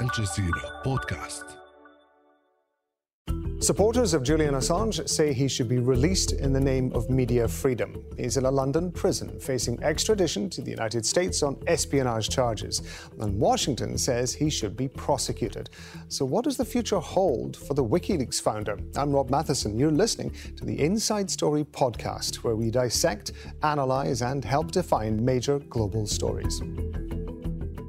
الجزيرة بودكاست Supporters of Julian Assange say he should be released in the name of media freedom. He's in a London prison facing extradition to the United States on espionage charges. And Washington says he should be prosecuted. So, what does the future hold for the WikiLeaks founder? I'm Rob Matheson. You're listening to the Inside Story podcast, where we dissect, analyze, and help define major global stories.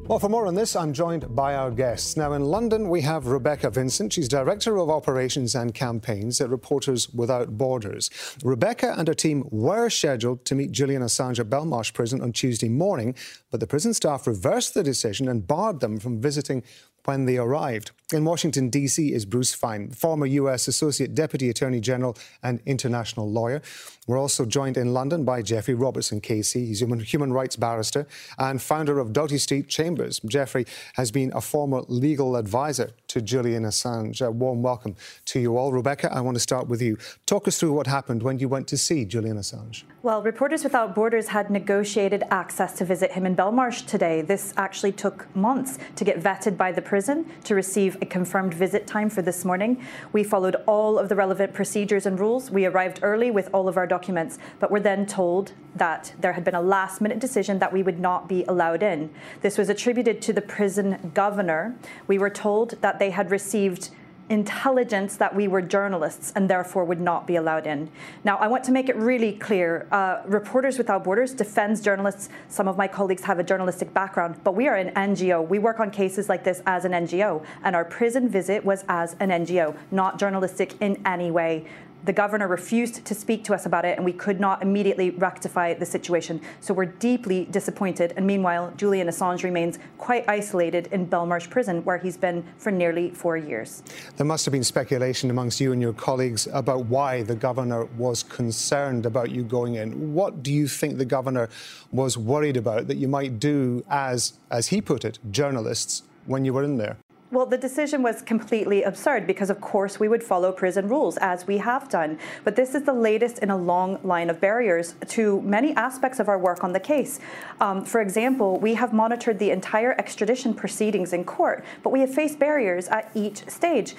Well, for more on this, I'm joined by our guests. Now, in London, we have Rebecca Vincent. She's Director of Operations and Campaigns at Reporters Without Borders. Rebecca and her team were scheduled to meet Julian Assange at Belmarsh Prison on Tuesday morning, but the prison staff reversed the decision and barred them from visiting when they arrived. In Washington, D.C., is Bruce Fein, former U.S. Associate Deputy Attorney General and international lawyer. We're also joined in London by Geoffrey Robertson KC. He's a human rights barrister and founder of Doughty Street Chambers. Jeffrey has been a former legal advisor to Julian Assange. A warm welcome to you all. Rebecca, I want to start with you. Talk us through what happened when you went to see Julian Assange. Well, Reporters Without Borders had negotiated access to visit him in Belmarsh today. This actually took months to get vetted by the prison to receive a confirmed visit time for this morning. We followed all of the relevant procedures and rules. We arrived early with all of our documents, but were then told that there had been a last minute decision that we would not be allowed in. This was attributed to the prison governor. We were told that they had received intelligence that we were journalists and therefore would not be allowed in. Now, I want to make it really clear uh, Reporters Without Borders defends journalists. Some of my colleagues have a journalistic background, but we are an NGO. We work on cases like this as an NGO, and our prison visit was as an NGO, not journalistic in any way the governor refused to speak to us about it, and we could not immediately rectify the situation. So we're deeply disappointed. And meanwhile, Julian Assange remains quite isolated in Belmarsh prison, where he's been for nearly four years. There must have been speculation amongst you and your colleagues about why the governor was concerned about you going in. What do you think the governor was worried about that you might do as, as he put it, journalists when you were in there? Well, the decision was completely absurd because, of course, we would follow prison rules as we have done. But this is the latest in a long line of barriers to many aspects of our work on the case. Um, for example, we have monitored the entire extradition proceedings in court, but we have faced barriers at each stage.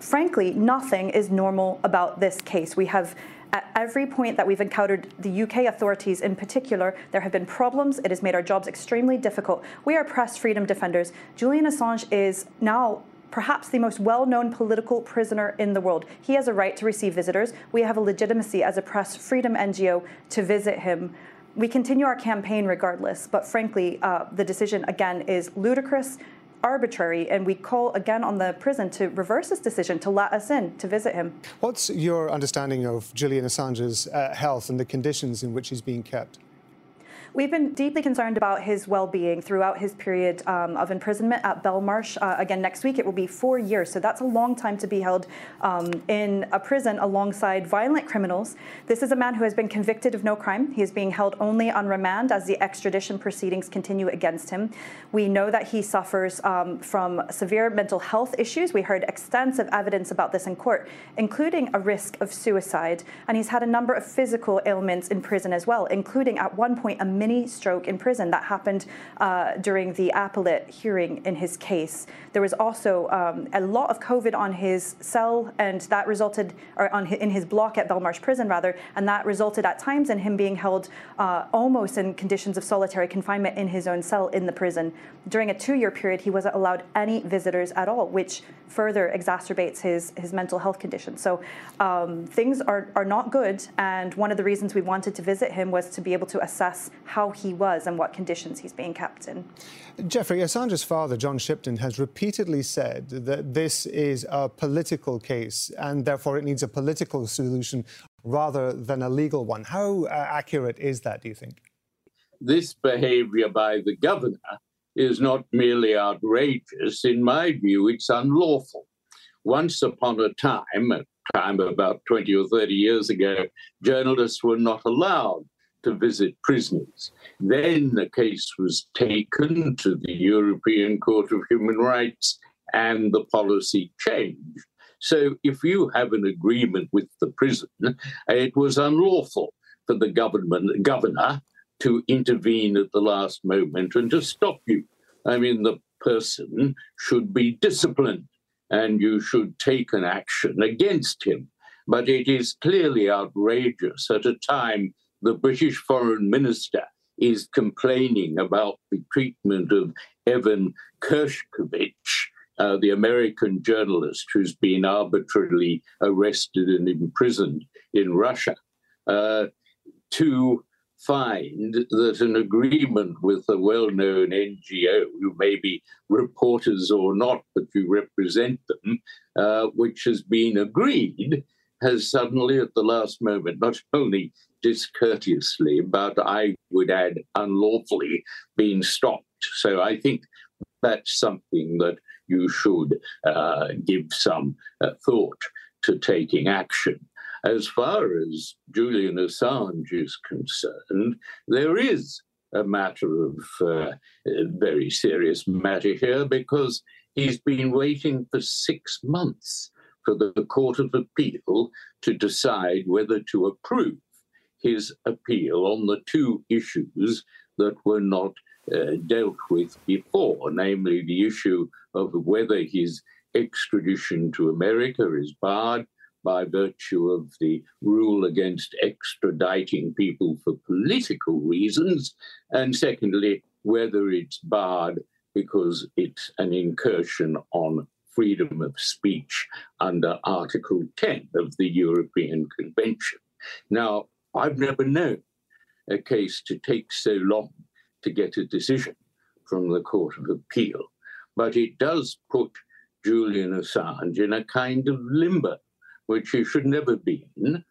Frankly, nothing is normal about this case. We have at every point that we've encountered the UK authorities in particular, there have been problems. It has made our jobs extremely difficult. We are press freedom defenders. Julian Assange is now perhaps the most well known political prisoner in the world. He has a right to receive visitors. We have a legitimacy as a press freedom NGO to visit him. We continue our campaign regardless, but frankly, uh, the decision again is ludicrous arbitrary, and we call again on the prison to reverse this decision to let us in to visit him. What's your understanding of Julian Assange's uh, health and the conditions in which he's being kept? We've been deeply concerned about his well being throughout his period um, of imprisonment at Belmarsh. Uh, again, next week it will be four years, so that's a long time to be held um, in a prison alongside violent criminals. This is a man who has been convicted of no crime. He is being held only on remand as the extradition proceedings continue against him. We know that he suffers um, from severe mental health issues. We heard extensive evidence about this in court, including a risk of suicide. And he's had a number of physical ailments in prison as well, including at one point a mini stroke in prison that happened uh, during the appellate hearing in his case. There was also um, a lot of COVID on his cell, and that resulted, or on in his block at Belmarsh Prison, rather, and that resulted at times in him being held uh, almost in conditions of solitary confinement in his own cell in the prison. During a two-year period, he wasn't allowed any visitors at all, which further exacerbates his his mental health condition. So um, things are are not good, and one of the reasons we wanted to visit him was to be able to assess how he was and what conditions he's being kept in. Geoffrey, Assange's father, John Shipton, has repeatedly said that this is a political case and therefore it needs a political solution rather than a legal one. How uh, accurate is that, do you think? This behavior by the governor is not merely outrageous. In my view, it's unlawful. Once upon a time, a time about 20 or 30 years ago, journalists were not allowed to visit prisoners. Then the case was taken to the European Court of Human Rights and the policy changed. So if you have an agreement with the prison, it was unlawful for the government governor to intervene at the last moment and to stop you. I mean, the person should be disciplined and you should take an action against him. But it is clearly outrageous at a time the British foreign minister is complaining about the treatment of Evan Gershkovich, uh, the American journalist who's been arbitrarily arrested and imprisoned in Russia, uh, to find that an agreement with a well known NGO, who may be reporters or not, but you represent them, uh, which has been agreed, has suddenly at the last moment not only discourteously, but I would add unlawfully been stopped. So I think that's something that you should uh, give some uh, thought to taking action. As far as Julian Assange is concerned, there is a matter of uh, very serious matter here because he's been waiting for six months for the Court of Appeal to decide whether to approve his appeal on the two issues that were not uh, dealt with before, namely the issue of whether his extradition to America is barred by virtue of the rule against extraditing people for political reasons, and secondly, whether it's barred because it's an incursion on freedom of speech under Article 10 of the European Convention. Now, I've never known a case to take so long to get a decision from the Court of Appeal, but it does put Julian Assange in a kind of limbo which he should never be in,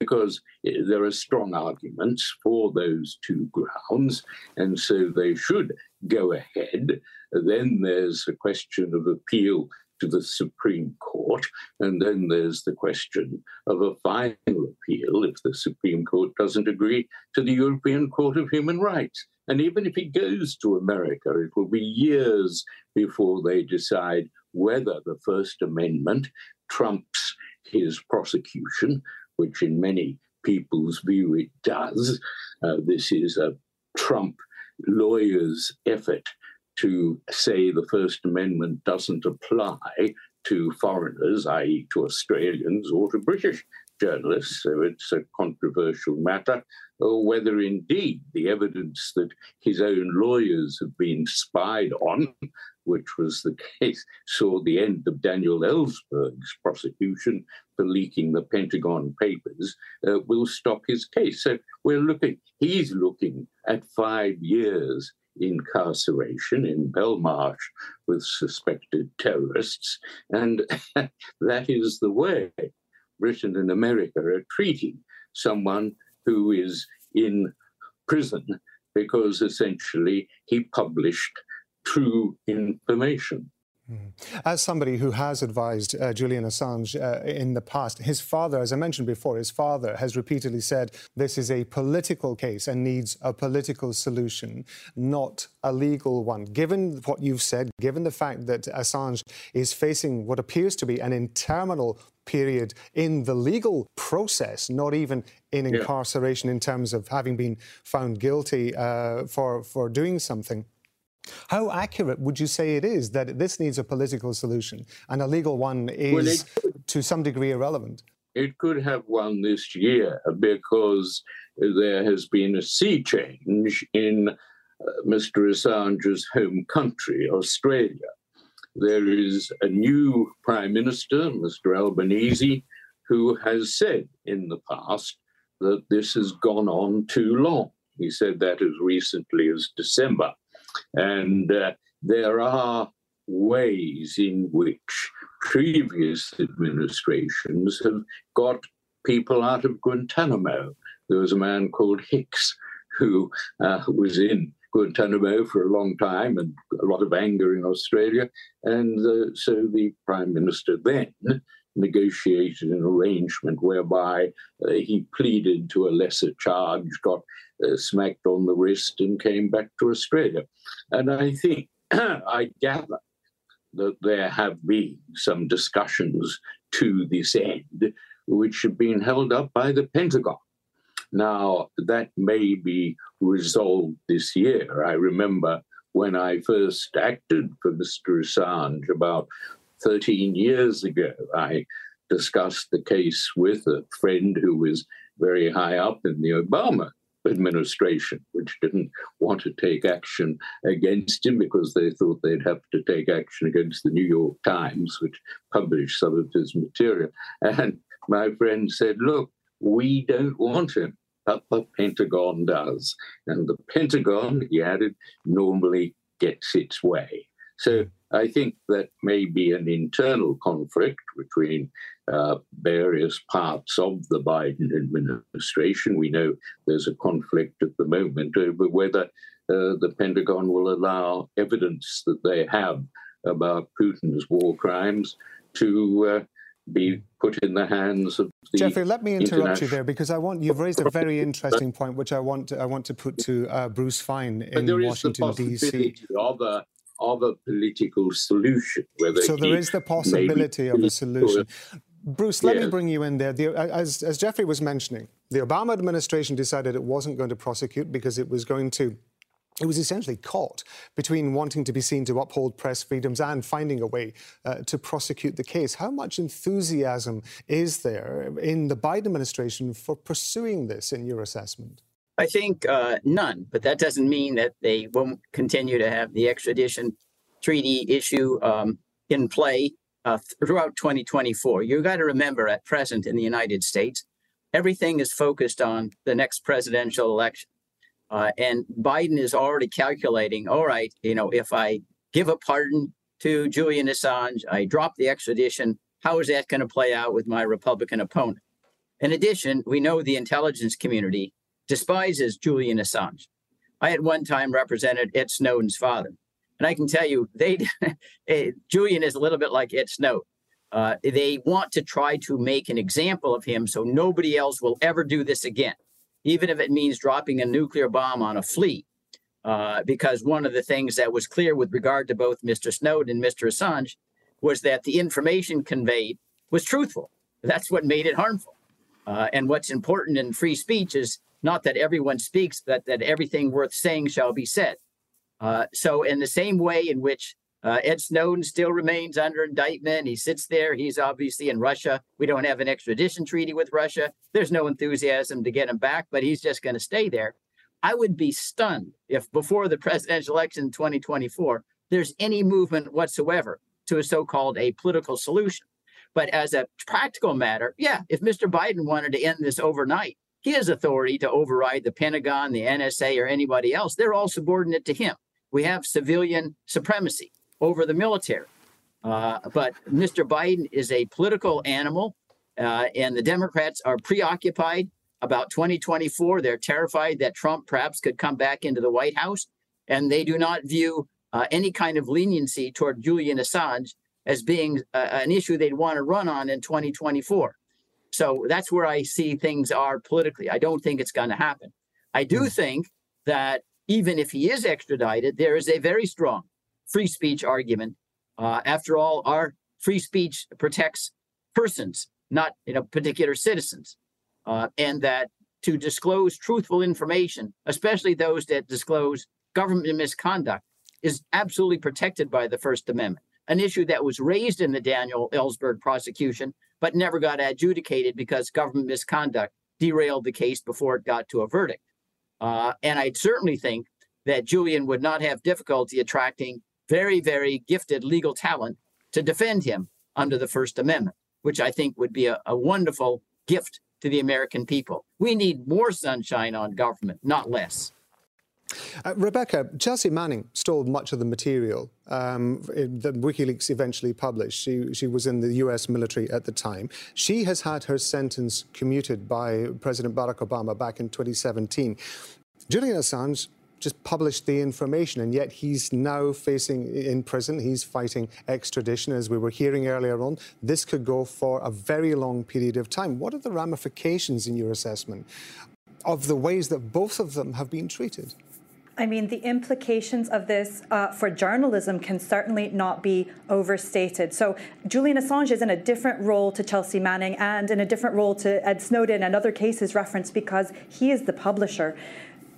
because there are strong arguments for those two grounds, and so they should go ahead. Then there's a question of appeal to the Supreme Court, and then there's the question of a final appeal if the Supreme Court doesn't agree to the European Court of Human Rights. And even if he goes to America, it will be years before they decide whether the First Amendment trumps his prosecution, which in many people's view it does. Uh, this is a Trump lawyer's effort to say the First Amendment doesn't apply to foreigners, i.e., to Australians or to British journalists. So it's a controversial matter, or whether indeed the evidence that his own lawyers have been spied on which was the case, saw the end of Daniel Ellsberg's prosecution for leaking the Pentagon Papers, uh, will stop his case. So we're looking, he's looking at five years incarceration in Belmarsh with suspected terrorists. And that is the way Britain and America are treating someone who is in prison because essentially he published true information. Hmm. As somebody who has advised uh, Julian Assange uh, in the past, his father, as I mentioned before, his father has repeatedly said this is a political case and needs a political solution, not a legal one. Given what you've said, given the fact that Assange is facing what appears to be an interminable period in the legal process, not even in incarceration yeah. in terms of having been found guilty uh, for, for doing something. How accurate would you say it is that this needs a political solution and a legal one is well, it, to some degree irrelevant? It could have one this year because there has been a sea change in uh, Mr. Assange's home country, Australia. There is a new Prime Minister, Mr. Albanese, who has said in the past that this has gone on too long. He said that as recently as December. And uh, there are ways in which previous administrations have got people out of Guantanamo. There was a man called Hicks who uh, was in Guantanamo for a long time and a lot of anger in Australia. And uh, so the Prime Minister then negotiated an arrangement whereby uh, he pleaded to a lesser charge, got uh, smacked on the wrist, and came back to Australia. And I think, I gather that there have been some discussions to this end, which have been held up by the Pentagon. Now, that may be resolved this year. I remember when I first acted for Mr. Assange about 13 years ago. I discussed the case with a friend who was very high up in the Obama administration, which didn't want to take action against him because they thought they'd have to take action against the New York Times, which published some of his material. And my friend said, Look, we don't want him, but the Pentagon does. And the Pentagon, he added, normally gets its way. So I think that may be an internal conflict between uh, various parts of the Biden administration. We know there's a conflict at the moment over whether uh, the Pentagon will allow evidence that they have about Putin's war crimes to uh, be put in the hands of the Geoffrey, let me interrupt you there because I want you've raised a very interesting point, which I want to, I want to put to uh, Bruce Fein in Washington D.C. Of a of a political solution. so there is the possibility of a solution. Bruce, let me bring you in there. The, as, as Geoffrey was mentioning, the Obama administration decided it wasn't going to prosecute because it was going to it was essentially caught between wanting to be seen to uphold press freedoms and finding a way uh, to prosecute the case. How much enthusiasm is there in the Biden administration for pursuing this, in your assessment? I think uh, none, but that doesn't mean that they won't continue to have the extradition treaty issue um, in play uh, throughout 2024. You've got to remember, at present in the United States, everything is focused on the next presidential election. Uh, and Biden is already calculating all right, you know, if I give a pardon to Julian Assange, I drop the extradition, how is that going to play out with my Republican opponent? In addition, we know the intelligence community despises Julian Assange. I at one time represented Ed Snowden's father. And I can tell you, they eh, Julian is a little bit like Ed Snowden. Uh, they want to try to make an example of him so nobody else will ever do this again, even if it means dropping a nuclear bomb on a fleet. Uh, because one of the things that was clear with regard to both Mr. Snowden and Mr. Assange was that the information conveyed was truthful. That's what made it harmful. Uh, and what's important in free speech is not that everyone speaks, but that everything worth saying shall be said. Uh, so, in the same way in which uh, Ed Snowden still remains under indictment, he sits there. He's obviously in Russia. We don't have an extradition treaty with Russia. There's no enthusiasm to get him back, but he's just going to stay there. I would be stunned if before the presidential election in 2024, there's any movement whatsoever to a so called a political solution. But as a practical matter, yeah, if Mr. Biden wanted to end this overnight, he has authority to override the Pentagon, the NSA, or anybody else. They're all subordinate to him. We have civilian supremacy over the military. Uh, but Mr. Biden is a political animal, uh, and the Democrats are preoccupied about 2024. They're terrified that Trump perhaps could come back into the White House, and they do not view uh, any kind of leniency toward Julian Assange as being uh, an issue they'd want to run on in 2024. So that's where I see things are politically. I don't think it's going to happen. I do mm. think that even if he is extradited, there is a very strong free speech argument. Uh, after all, our free speech protects persons, not you know particular citizens, uh, and that to disclose truthful information, especially those that disclose government misconduct, is absolutely protected by the First Amendment. An issue that was raised in the Daniel Ellsberg prosecution but never got adjudicated because government misconduct derailed the case before it got to a verdict. Uh, and I certainly think that Julian would not have difficulty attracting very, very gifted legal talent to defend him under the First Amendment, which I think would be a, a wonderful gift to the American people. We need more sunshine on government, not less. Uh, Rebecca, Chelsea Manning stole much of the material um, that WikiLeaks eventually published. She, she was in the US military at the time. She has had her sentence commuted by President Barack Obama back in 2017. Julian Assange just published the information, and yet he's now facing in prison. He's fighting extradition, as we were hearing earlier on. This could go for a very long period of time. What are the ramifications, in your assessment, of the ways that both of them have been treated? I mean, the implications of this uh, for journalism can certainly not be overstated. So, Julian Assange is in a different role to Chelsea Manning and in a different role to Ed Snowden and other cases referenced because he is the publisher.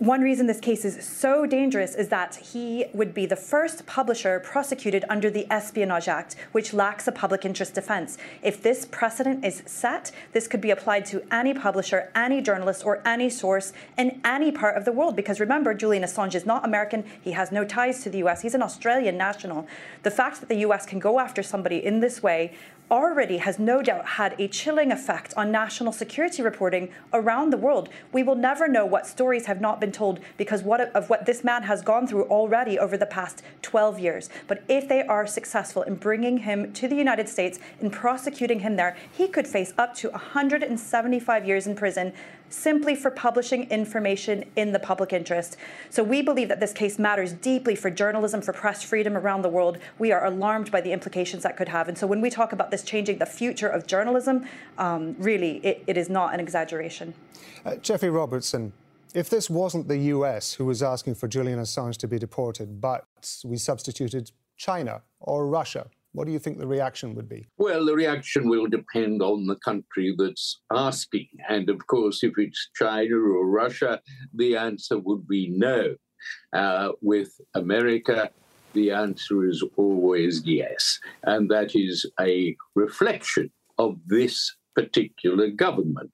One reason this case is so dangerous is that he would be the first publisher prosecuted under the Espionage Act, which lacks a public interest defense. If this precedent is set, this could be applied to any publisher, any journalist, or any source in any part of the world. Because remember, Julian Assange is not American, he has no ties to the US, he's an Australian national. The fact that the US can go after somebody in this way already has no doubt had a chilling effect on national security reporting around the world. We will never know what stories have not been told because what, of what this man has gone through already over the past 12 years. But if they are successful in bringing him to the United States, in prosecuting him there, he could face up to 175 years in prison simply for publishing information in the public interest. So we believe that this case matters deeply for journalism, for press freedom around the world. We are alarmed by the implications that could have. And so when we talk about this changing the future of journalism, um, really, it, it is not an exaggeration. Uh, Geoffrey Robertson, if this wasn't the US who was asking for Julian Assange to be deported, but we substituted China or Russia, what do you think the reaction would be? Well, the reaction will depend on the country that's asking. And of course, if it's China or Russia, the answer would be no. Uh, with America, the answer is always yes. And that is a reflection of this particular government.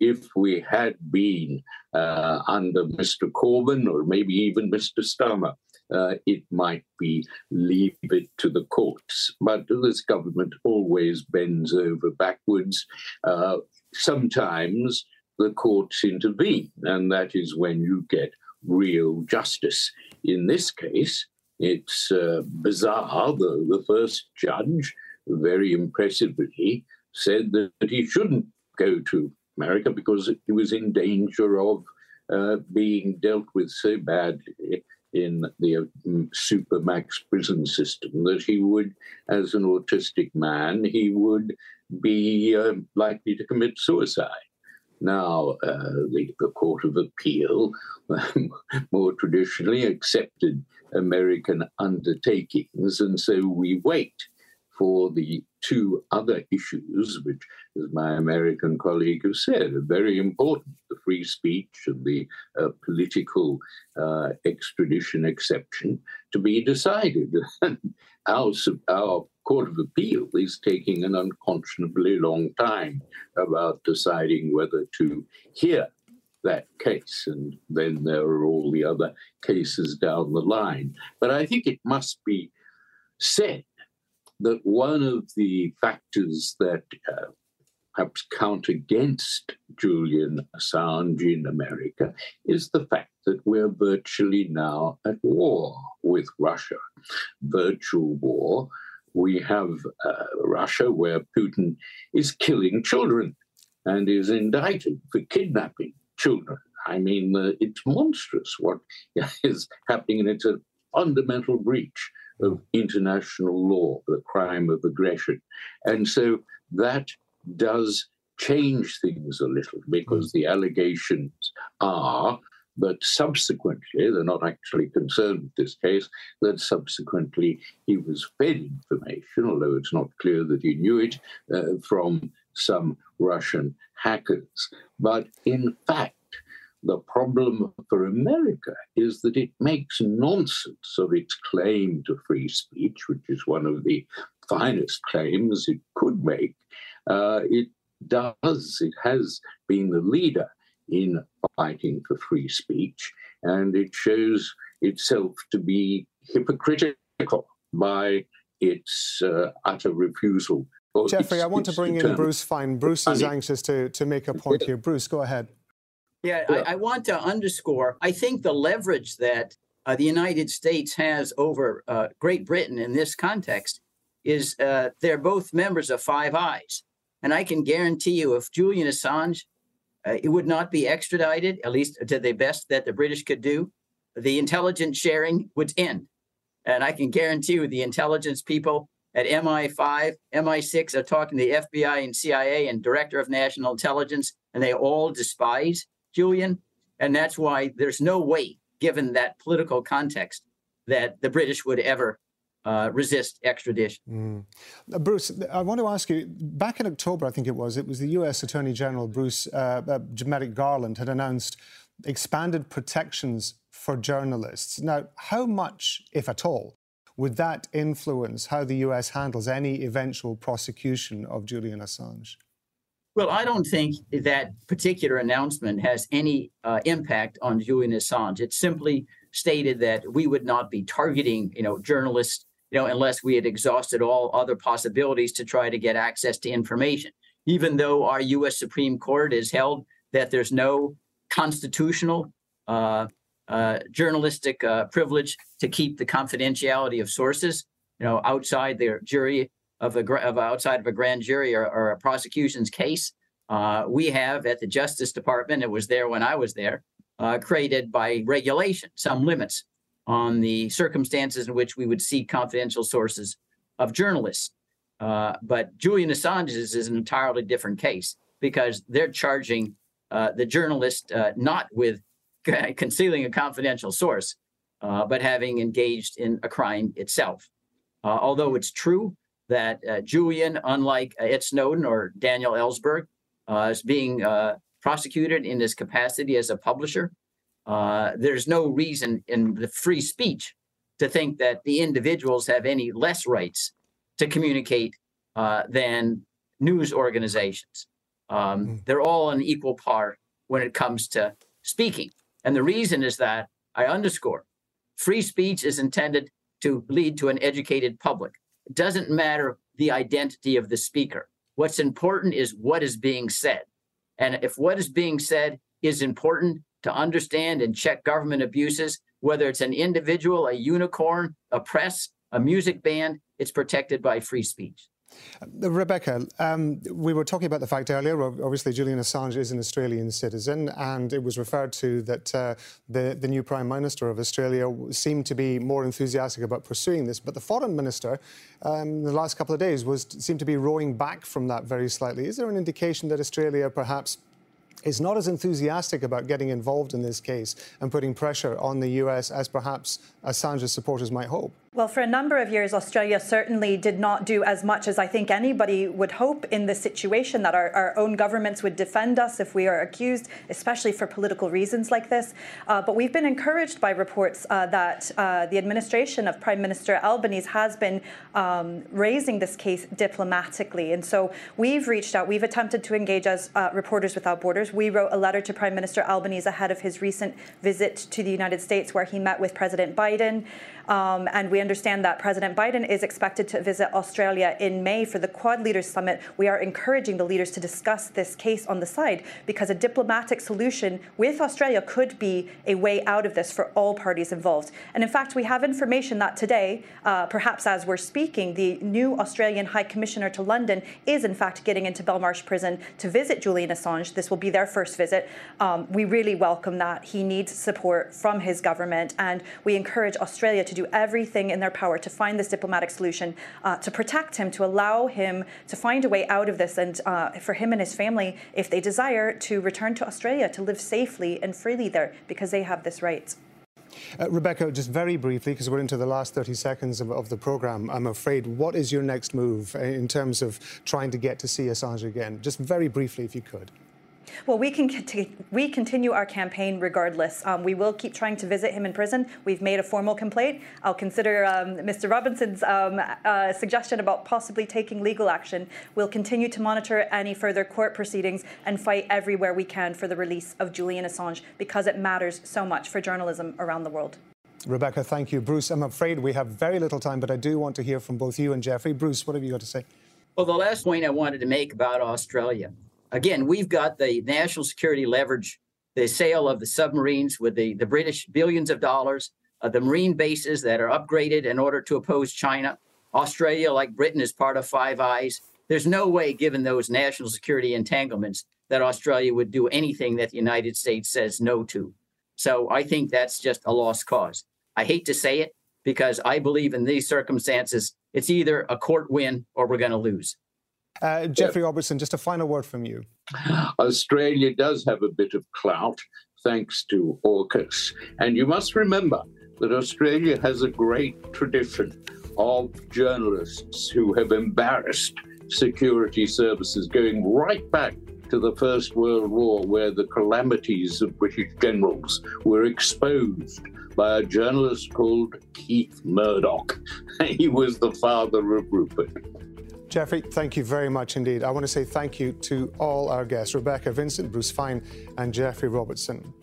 If we had been uh, under Mr. Corbyn or maybe even Mr. Starmer, uh, it might be leave it to the courts. But this government always bends over backwards. Uh, sometimes the courts intervene, and that is when you get real justice. In this case, it's uh, bizarre. The, the first judge, very impressively, said that, that he shouldn't go to America because he was in danger of uh, being dealt with so badly in the um, supermax prison system that he would, as an autistic man, he would be uh, likely to commit suicide. Now, uh, the, the, Court of Appeal more traditionally accepted American undertakings, and so we wait for the two other issues, which, as my American colleague has said, are very important the free speech and the uh, political uh, extradition exception to be decided. our, our Court of Appeal is taking an unconscionably long time about deciding whether to hear that case. And then there are all the other cases down the line. But I think it must be said that one of the factors that uh, perhaps count against Julian Assange in America is the fact that we're virtually now at war with Russia, virtual war. We have uh, Russia where Putin is killing children and is indicted for kidnapping children. I mean, uh, it's monstrous what is happening, and it's a fundamental breach of international law, the crime of aggression. And so that does change things a little because the allegations are that subsequently, they're not actually concerned with this case, that subsequently he was fed information, although it's not clear that he knew it, uh, from some Russian hackers. But in fact, the problem for America is that it makes nonsense of its claim to free speech, which is one of the finest claims it could make. Uh, it does, it has been the leader in fighting for free speech, and it shows itself to be hypocritical by its uh, utter refusal. Geoffrey, I want to bring in Bruce Fein. Bruce is anxious to, to make a point here. Bruce, go ahead. Yeah, yeah. I, I, want to underscore. I think the leverage that uh, the United States has over uh, Great Britain in this context is uh, they're both members of Five Eyes, and I can guarantee you, if Julian Assange uh, it would not be extradited, at least to the best that the British could do, the intelligence sharing would end, and I can guarantee you, the intelligence people at MI5, MI6 are talking to the FBI and CIA and Director of National Intelligence, and they all despise Julian. And that's why there's no way, given that political context, that the British would ever uh, resist extradition. Mm. Uh, Bruce, I want to ask you back in October, I think it was, it was the US Attorney General Bruce uh, uh, Merrick Garland had announced expanded protections for journalists. Now, how much, if at all, would that influence how the US handles any eventual prosecution of Julian Assange? Well, I don't think that particular announcement has any uh, impact on Julian Assange. It simply stated that we would not be targeting, you know, journalists, you know, unless we had exhausted all other possibilities to try to get access to information. Even though our U.S. Supreme Court has held that there's no constitutional uh, uh, journalistic uh, privilege to keep the confidentiality of sources, you know, outside their jury of a of outside of a grand jury or, or a prosecution's case. Uh, we have at the Justice Department, it was there when I was there, uh, created by regulation some limits on the circumstances in which we would seek confidential sources of journalists. Uh, but Julian Assange's is an entirely different case because they're charging uh, the journalist uh, not with concealing a confidential source, uh, but having engaged in a crime itself. although it's true that uh, Julian, unlike uh, Ed Snowden or Daniel Ellsberg, uh, is being uh, prosecuted in his capacity as a publisher. Uh, there's no reason in the free speech to think that the individuals have any less rights to communicate uh, than news organizations. Um, mm. They're all on equal par when it comes to speaking. And the reason is that I underscore free speech is intended to lead to an educated public. It doesn't matter the identity of the speaker. What's important is what is being said. And if what is being said is important to understand and check government abuses, whether it's an individual, a unicorn, a press, a music band, it's protected by free speech. Uh, Rebecca, um, we were talking about the fact earlier. Obviously, Julian Assange is an Australian citizen, and it was referred to that uh, the, the new Prime Minister of Australia seemed to be more enthusiastic about pursuing this. But the Foreign Minister, um, the last couple of days, was seemed to be rowing back from that very slightly. Is there an indication that Australia perhaps is not as enthusiastic about getting involved in this case and putting pressure on the US as perhaps Assange's supporters might hope? Well, for a number of years, Australia certainly did not do as much as I think anybody would hope in this situation that our, our own governments would defend us if we are accused, especially for political reasons like this. Uh, but we've been encouraged by reports uh, that uh, the administration of Prime Minister Albanese has been um, raising this case diplomatically. And so we've reached out, we've attempted to engage as uh, Reporters Without Borders. We wrote a letter to Prime Minister Albanese ahead of his recent visit to the United States, where he met with President Biden. Um, and we understand that President Biden is expected to visit Australia in May for the Quad Leaders Summit. We are encouraging the leaders to discuss this case on the side because a diplomatic solution with Australia could be a way out of this for all parties involved. And in fact, we have information that today, uh, perhaps as we're speaking, the new Australian High Commissioner to London is in fact getting into Belmarsh Prison to visit Julian Assange. This will be their first visit. Um, we really welcome that. He needs support from his government, and we encourage Australia to do everything in their power to find this diplomatic solution, uh, to protect him, to allow him to find a way out of this, and uh, for him and his family, if they desire, to return to Australia to live safely and freely there because they have this right. Uh, Rebecca, just very briefly, because we're into the last 30 seconds of, of, the programme, I'm afraid, what is your next move in terms of trying to get to see Assange again? Just very briefly, if you could. Well, we can we continue our campaign regardless. Um, we will keep trying to visit him in prison. We've made a formal complaint. I'll consider um, Mr. Robinson's um, uh, suggestion about possibly taking legal action. We'll continue to monitor any further court proceedings and fight everywhere we can for the release of Julian Assange because it matters so much for journalism around the world. Rebecca, thank you. Bruce, I'm afraid we have very little time, but I do want to hear from both you and Geoffrey. Bruce, what have you got to say? Well, the last point I wanted to make about Australia again, we've got the national security leverage, the sale of the submarines with the, the British billions of dollars, uh, the marine bases that are upgraded in order to oppose China. Australia, like Britain, is part of Five Eyes. There's no way, given those national security entanglements, that Australia would do anything that the United States says no to. So I think that's just a lost cause. I hate to say it because I believe in these circumstances, it's either a court win or we're going to lose. Uh, Geoffrey Robertson, just a final word from you. Australia does have a bit of clout thanks to AUKUS. And you must remember that Australia has a great tradition of journalists who have embarrassed security services going right back to the First World War, where the calamities of British generals were exposed by a journalist called Keith Murdoch. he was the father of Rupert. Geoffrey, thank you very much indeed. I want to say thank you to all our guests Rebecca Vincent, Bruce Fein, and Geoffrey Robertson.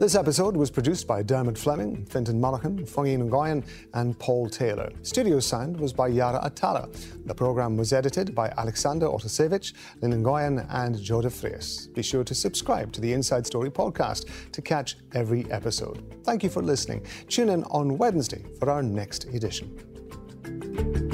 This episode was produced by Dermot Fleming, Fintan Monaghan, Fungin Ngoyan, and Paul Taylor. Studio sound was by Yara Atara. The program was edited by Alexander Otasevich, Lynn Ngoyan, and Joe DeFrias. Be sure to subscribe to the Inside Story podcast to catch every episode. Thank you for listening. Tune in on Wednesday for our next edition.